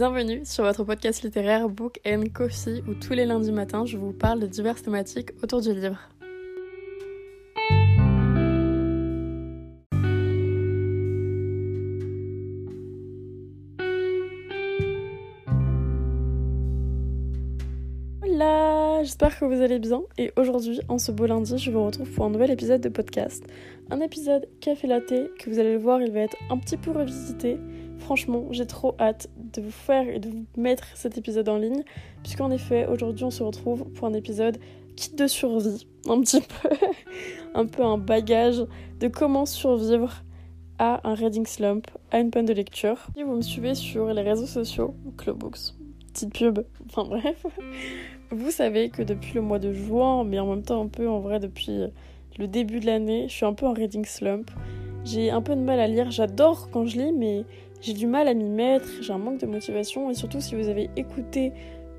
Bienvenue sur votre podcast littéraire Book and Coffee où tous les lundis matins je vous parle de diverses thématiques autour du livre. Hola, j'espère que vous allez bien et aujourd'hui, en ce beau lundi, je vous retrouve pour un nouvel épisode de podcast. Un épisode café latte que vous allez le voir, il va être un petit peu revisité. Franchement, j'ai trop hâte de vous faire et de vous mettre cet épisode en ligne, puisqu'en effet, aujourd'hui, on se retrouve pour un épisode kit de survie, un petit peu, un peu un bagage de comment survivre à un reading slump, à une peine de lecture. Si vous me suivez sur les réseaux sociaux, Clubbooks, petite pub, enfin bref, vous savez que depuis le mois de juin, mais en même temps un peu en vrai depuis le début de l'année, je suis un peu en reading slump. J'ai un peu de mal à lire, j'adore quand je lis, mais j'ai du mal à m'y mettre, j'ai un manque de motivation et surtout si vous avez écouté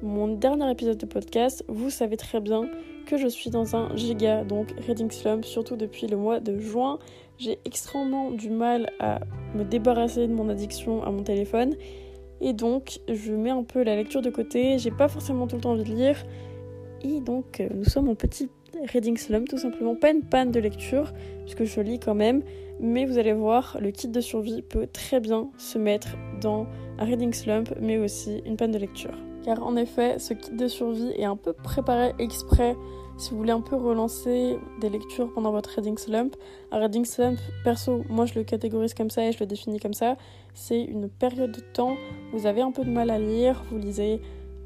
mon dernier épisode de podcast, vous savez très bien que je suis dans un giga, donc reading slump, surtout depuis le mois de juin. J'ai extrêmement du mal à me débarrasser de mon addiction à mon téléphone et donc je mets un peu la lecture de côté, j'ai pas forcément tout le temps envie de lire et donc euh, nous sommes en petit reading slump tout simplement, pas une panne de lecture puisque je lis quand même mais vous allez voir, le kit de survie peut très bien se mettre dans un reading slump, mais aussi une panne de lecture. Car en effet, ce kit de survie est un peu préparé exprès si vous voulez un peu relancer des lectures pendant votre reading slump. Un reading slump, perso, moi je le catégorise comme ça et je le définis comme ça. C'est une période de temps où vous avez un peu de mal à lire, vous lisez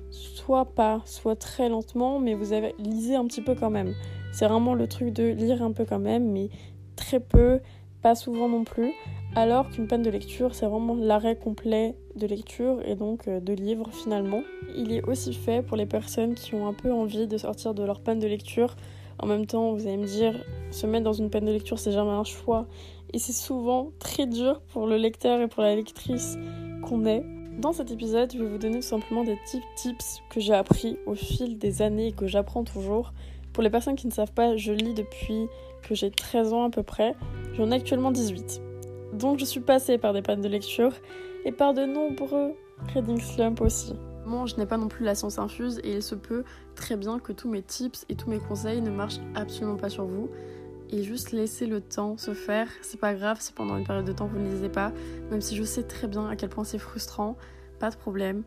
soit pas, soit très lentement, mais vous avez lisez un petit peu quand même. C'est vraiment le truc de lire un peu quand même, mais très peu pas souvent non plus, alors qu'une panne de lecture, c'est vraiment l'arrêt complet de lecture et donc euh, de livre finalement. Il est aussi fait pour les personnes qui ont un peu envie de sortir de leur panne de lecture. En même temps, vous allez me dire, se mettre dans une panne de lecture, c'est jamais un choix. Et c'est souvent très dur pour le lecteur et pour la lectrice qu'on est. Dans cet épisode, je vais vous donner tout simplement des tips que j'ai appris au fil des années et que j'apprends toujours. Pour les personnes qui ne savent pas, je lis depuis j'ai 13 ans à peu près. J'en ai actuellement 18. Donc je suis passée par des pannes de lecture et par de nombreux reading slump aussi. Moi, je n'ai pas non plus la science infuse et il se peut très bien que tous mes tips et tous mes conseils ne marchent absolument pas sur vous. Et juste laisser le temps se faire, c'est pas grave si pendant une période de temps vous ne lisez pas, même si je sais très bien à quel point c'est frustrant, pas de problème,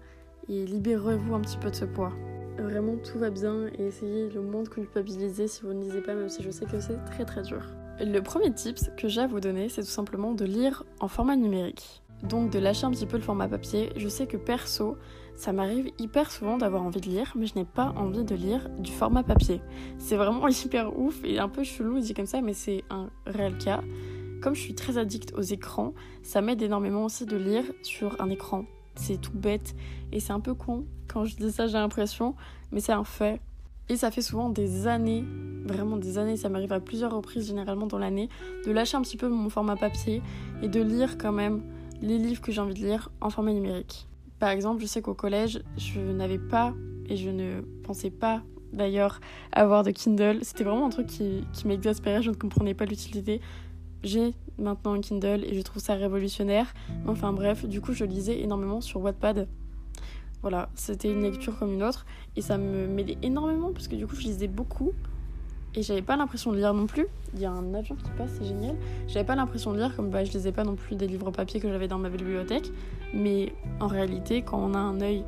et libérez-vous un petit peu de ce poids. Vraiment tout va bien et essayez le moins de culpabiliser si vous ne lisez pas, même si je sais que c'est très très dur. Le premier tips que j'ai à vous donner, c'est tout simplement de lire en format numérique. Donc de lâcher un petit peu le format papier. Je sais que perso, ça m'arrive hyper souvent d'avoir envie de lire, mais je n'ai pas envie de lire du format papier. C'est vraiment hyper ouf et un peu chelou dit comme ça, mais c'est un réel cas. Comme je suis très addict aux écrans, ça m'aide énormément aussi de lire sur un écran. C'est tout bête et c'est un peu con quand je dis ça, j'ai l'impression, mais c'est un fait. Et ça fait souvent des années, vraiment des années, ça m'arrive à plusieurs reprises généralement dans l'année, de lâcher un petit peu mon format papier et de lire quand même les livres que j'ai envie de lire en format numérique. Par exemple, je sais qu'au collège, je n'avais pas, et je ne pensais pas d'ailleurs avoir de Kindle. C'était vraiment un truc qui, qui m'exaspérait, je ne comprenais pas l'utilité. J'ai maintenant un Kindle et je trouve ça révolutionnaire. Enfin bref, du coup je lisais énormément sur Wattpad voilà, c'était une lecture comme une autre et ça me m'aidait énormément parce que du coup je lisais beaucoup et j'avais pas l'impression de lire non plus. Il y a un avion qui passe, c'est génial. J'avais pas l'impression de lire comme bah, je lisais pas non plus des livres papier que j'avais dans ma bibliothèque, mais en réalité, quand on a un œil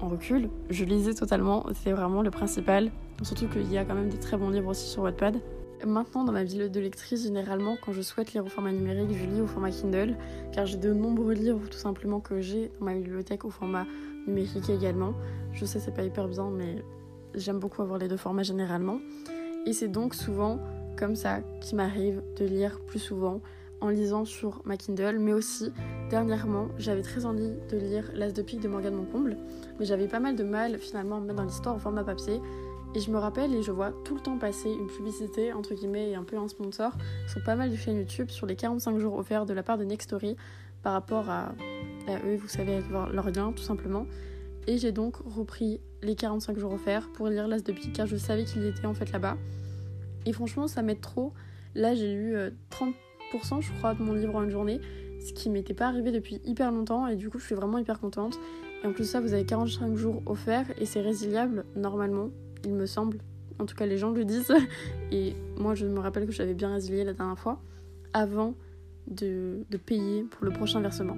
en recul, je lisais totalement. C'est vraiment le principal. Surtout qu'il y a quand même des très bons livres aussi sur Wattpad. Maintenant, dans ma vie de lectrice, généralement, quand je souhaite lire au format numérique, je lis au format Kindle, car j'ai de nombreux livres tout simplement que j'ai dans ma bibliothèque au format numérique également. Je sais, c'est pas hyper bien, mais j'aime beaucoup avoir les deux formats généralement. Et c'est donc souvent comme ça qu'il m'arrive de lire plus souvent en lisant sur ma Kindle, mais aussi dernièrement, j'avais très envie de lire L'As de pique de Morgane Moncomble, mais j'avais pas mal de mal finalement à me mettre dans l'histoire au format papier. Et je me rappelle et je vois tout le temps passer une publicité, entre guillemets, et un peu un sponsor sur pas mal de chaînes YouTube sur les 45 jours offerts de la part de Nextory par rapport à, eux, vous savez, avec leur lien tout simplement. Et j'ai donc repris les 45 jours offerts pour lire L'As de Pique car je savais qu'il était en fait là-bas. Et franchement, ça m'aide trop. Là, j'ai eu 30% euh, je crois de mon livre en une journée, ce qui m'était pas arrivé depuis hyper longtemps et du coup, je suis vraiment hyper contente. Et en plus ça, vous avez 45 jours offerts et c'est résiliable normalement, il me semble. En tout cas, les gens le disent. Et moi, je me rappelle que j'avais bien résilié la dernière fois avant de, payer pour le prochain versement.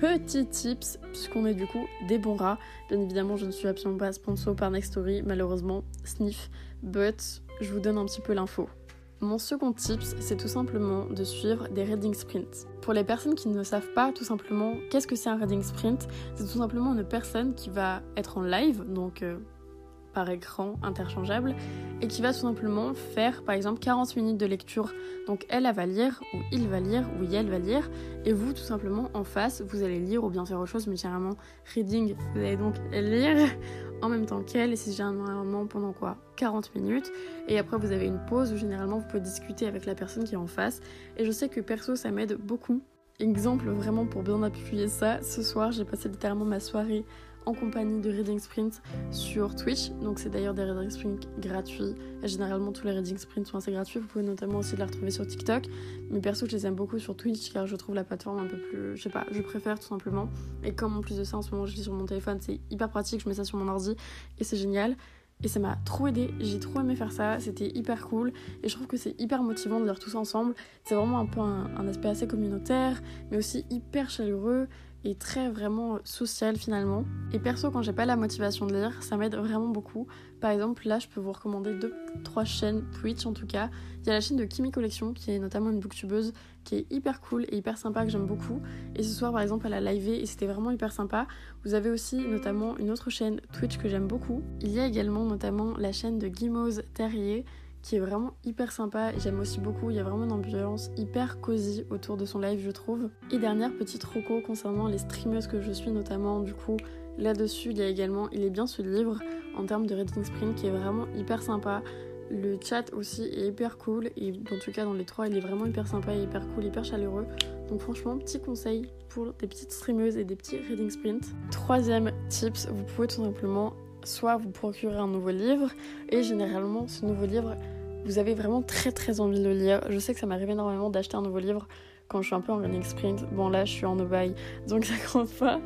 Petit tips, puisqu'on est du coup des bons rats. Bien évidemment, je ne suis absolument pas sponsor par Nextory, malheureusement, sniff, but je vous donne un petit peu l'info. Mon second tips, c'est tout simplement de suivre des reading sprints. Pour les personnes qui ne savent pas tout simplement qu'est-ce que c'est un reading sprint, c'est tout simplement une personne qui va être en live, donc euh, par écran interchangeable et qui va tout simplement faire par exemple 40 minutes de lecture. Donc elle, va lire ou il va lire ou elle va lire et vous tout simplement en face vous allez lire ou bien faire autre chose mais généralement reading vous allez donc lire en même temps qu'elle et c'est généralement pendant quoi 40 minutes et après vous avez une pause où généralement vous pouvez discuter avec la personne qui est en face et je sais que perso ça m'aide beaucoup. Exemple vraiment pour bien appuyer ça, ce soir j'ai passé littéralement ma soirée en compagnie de Reading Sprint sur Twitch. Donc c'est d'ailleurs des Reading Sprint gratuits. Généralement tous les Reading Sprint sont assez gratuits. Vous pouvez notamment aussi les retrouver sur TikTok. Mais perso je les aime beaucoup sur Twitch car je trouve la plateforme un peu plus... Je sais pas, je préfère tout simplement. Et comme en plus de ça en ce moment je lis sur mon téléphone, c'est hyper pratique. Je mets ça sur mon ordi et c'est génial. Et ça m'a trop aidé, j'ai trop aimé faire ça, c'était hyper cool. Et je trouve que c'est hyper motivant de lire tous ensemble. C'est vraiment un peu un, aspect assez communautaire, mais aussi hyper chaleureux et très vraiment social finalement. Et perso, quand j'ai pas la motivation de lire, ça m'aide vraiment beaucoup. Par exemple, là, je peux vous recommander deux, trois chaînes Twitch en tout cas. Il y a la chaîne de Kimi Collection, qui est notamment une booktubeuse qui est hyper cool et hyper sympa, que j'aime beaucoup. Et ce soir, par exemple, elle a livé et c'était vraiment hyper sympa. Vous avez aussi notamment une autre chaîne Twitch que j'aime beaucoup. Il y a également notamment la chaîne de Guimauve Terrier qui est vraiment hyper sympa. J'aime aussi beaucoup, il y a vraiment une ambiance hyper cosy autour de son live, je trouve. Et dernière petite roco concernant les streamers que je suis, notamment, du coup, là-dessus, il y a également Il est bien ce livre en termes de reading sprint qui est vraiment hyper sympa. Le chat aussi est hyper cool et en tout cas dans les trois il est vraiment hyper sympa et hyper cool, hyper chaleureux. Donc franchement petit conseil pour des petites streameuses et des petits reading sprints. Troisième tips, vous pouvez tout simplement soit vous procurer un nouveau livre et généralement ce nouveau livre vous avez vraiment très très envie de le lire. Je sais que ça m'arrive énormément d'acheter un nouveau livre quand je suis un peu en running sprint. Bon là je suis en obaille donc ça compte pas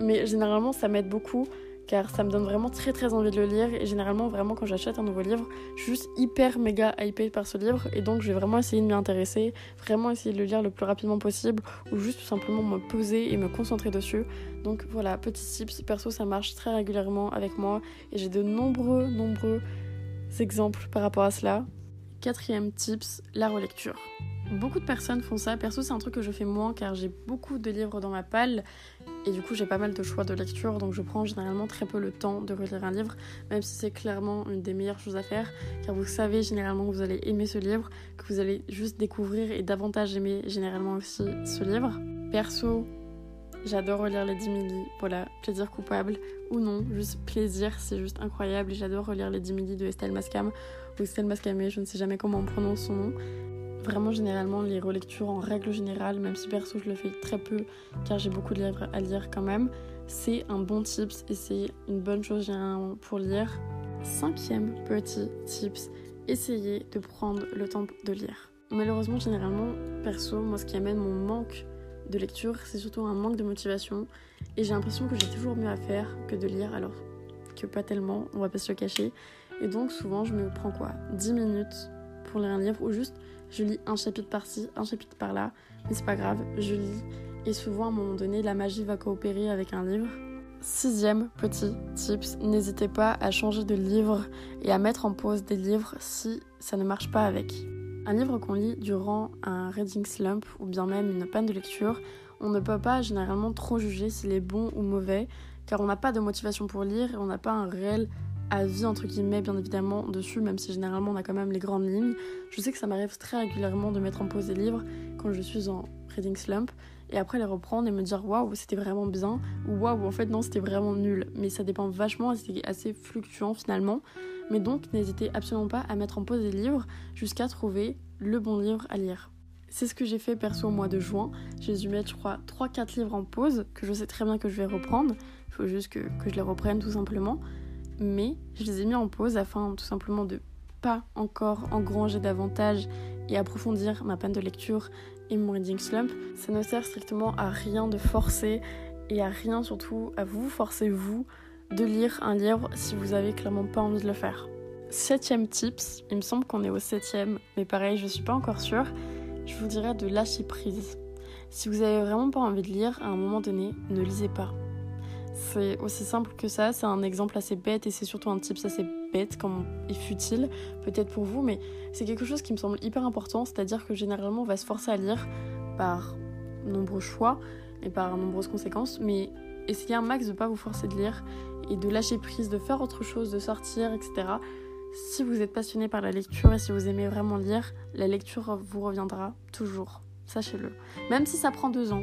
mais généralement ça m'aide beaucoup car ça me donne vraiment très très envie de le lire et généralement vraiment quand j'achète un nouveau livre je suis juste hyper méga hypée par ce livre et donc je vais vraiment essayer de m'y intéresser, vraiment essayer de le lire le plus rapidement possible ou juste tout simplement me poser et me concentrer dessus. Donc voilà, petit tips, perso ça marche très régulièrement avec moi et j'ai de nombreux nombreux exemples par rapport à cela. Quatrième tips, la relecture. Beaucoup de personnes font ça. Perso, c'est un truc que je fais moins car j'ai beaucoup de livres dans ma palle et du coup, j'ai pas mal de choix de lecture donc je prends généralement très peu le temps de relire un livre, même si c'est clairement une des meilleures choses à faire car vous savez généralement que vous allez aimer ce livre, que vous allez juste découvrir et davantage aimer généralement aussi ce livre. Perso, J'adore relire les 10 000 voilà, plaisir coupable ou non, juste plaisir, c'est juste incroyable et j'adore relire les 10 000 de Estelle Mascam ou Estelle Mascamé, je ne sais jamais comment on prononce son nom vraiment généralement les relectures en règle générale, même si perso je le fais très peu car j'ai beaucoup de livres à lire quand même, c'est un bon tips et c'est une bonne chose généralement pour lire. Cinquième petit tips, essayez de prendre le temps de lire. Malheureusement généralement perso, moi ce qui amène mon manque de lecture, c'est surtout un manque de motivation et j'ai l'impression que j'ai toujours mieux à faire que de lire alors que pas tellement, on va pas se le cacher. Et donc souvent je me prends quoi 10 minutes pour lire un livre ou juste je lis un chapitre par-ci, un chapitre par-là, mais c'est pas grave, je lis. Et souvent, à un moment donné, la magie va coopérer avec un livre. Sixième petit tips, n'hésitez pas à changer de livre et à mettre en pause des livres si ça ne marche pas avec. Un livre qu'on lit durant un reading slump ou bien même une panne de lecture, on ne peut pas généralement trop juger s'il est bon ou mauvais car on n'a pas de motivation pour lire et on n'a pas un réel avis entre guillemets bien évidemment dessus même si généralement on a quand même les grandes lignes. Je sais que ça m'arrive très régulièrement de mettre en pause des livres quand je suis en reading slump et après les reprendre et me dire waouh c'était vraiment bien ou waouh en fait non c'était vraiment nul. Mais ça dépend vachement c'est assez fluctuant finalement. Mais donc n'hésitez absolument pas à mettre en pause des livres jusqu'à trouver le bon livre à lire. C'est ce que j'ai fait perso au mois de juin. J'ai dû mettre, je crois, 3-4 livres en pause, que je sais très bien que je vais reprendre. Il faut juste que, que je les reprenne tout simplement mais je les ai mis en pause afin tout simplement de pas encore engranger davantage et approfondir ma panne de lecture et mon reading slump. Ça ne sert strictement à rien de forcer et à rien surtout à vous forcer vous de lire un livre si vous avez clairement pas envie de le faire. Septième tips, il me semble qu'on est au septième, mais pareil, je suis pas encore sûre. Je vous dirais de lâcher prise. Si vous avez vraiment pas envie de lire, à un moment donné, ne lisez pas. C'est aussi simple que ça, c'est un exemple assez bête et c'est surtout un tips assez bête comme, et futile, peut-être pour vous, mais c'est quelque chose qui me semble hyper important, c'est-à-dire que généralement on va se forcer à lire par nombreux choix et par nombreuses conséquences, mais essayez un max de pas vous forcer de lire et de lâcher prise, de faire autre chose, de sortir, etc. Si vous êtes passionné par la lecture et si vous aimez vraiment lire, la lecture vous reviendra toujours, sachez-le. Même si ça prend deux ans,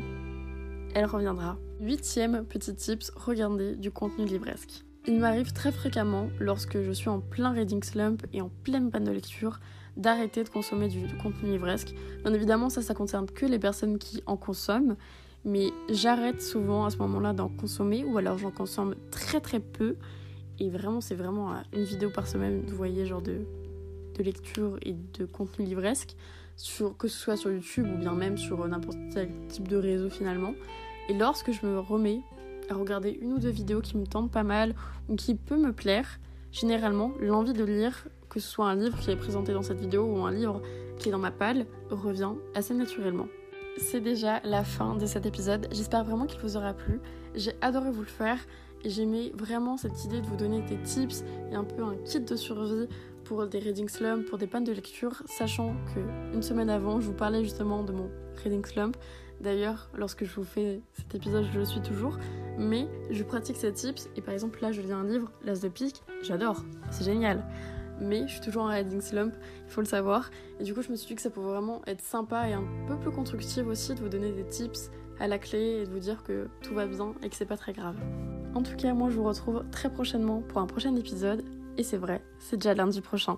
elle reviendra. Huitième petit tips, regardez du contenu livresque. Il m'arrive très fréquemment, lorsque je suis en plein reading slump et en pleine panne de lecture, d'arrêter de consommer du, contenu livresque. Bien évidemment, ça, ça concerne que les personnes qui en consomment, mais j'arrête souvent à ce moment-là d'en consommer, ou alors j'en consomme très très peu. Et vraiment, c'est vraiment une vidéo par semaine, vous voyez, genre de, lecture et de contenu livresque, que ce soit sur YouTube ou bien même sur n'importe quel type de réseau finalement. Et lorsque je me remets à regarder une ou deux vidéos qui me tentent pas mal ou qui peut me plaire, généralement, l'envie de lire, que ce soit un livre qui est présenté dans cette vidéo ou un livre qui est dans ma palle, revient assez naturellement. C'est déjà la fin de cet épisode. J'espère vraiment qu'il vous aura plu. J'ai adoré vous le faire et j'aimais vraiment cette idée de vous donner des tips et un peu un kit de survie pour des reading slump, pour des pannes de lecture, sachant que une semaine avant, je vous parlais justement de mon reading slump. D'ailleurs, lorsque je vous fais cet épisode, je le suis toujours. Mais je pratique ces tips. Et par exemple, là, je lis un livre, L'As de pique. J'adore. C'est génial. Mais je suis toujours en reading slump, il faut le savoir. Et du coup, je me suis dit que ça pouvait vraiment être sympa et un peu plus constructif aussi de vous donner des tips à la clé et de vous dire que tout va bien et que c'est pas très grave. En tout cas, moi, je vous retrouve très prochainement pour un prochain épisode. Et c'est vrai, c'est déjà lundi prochain.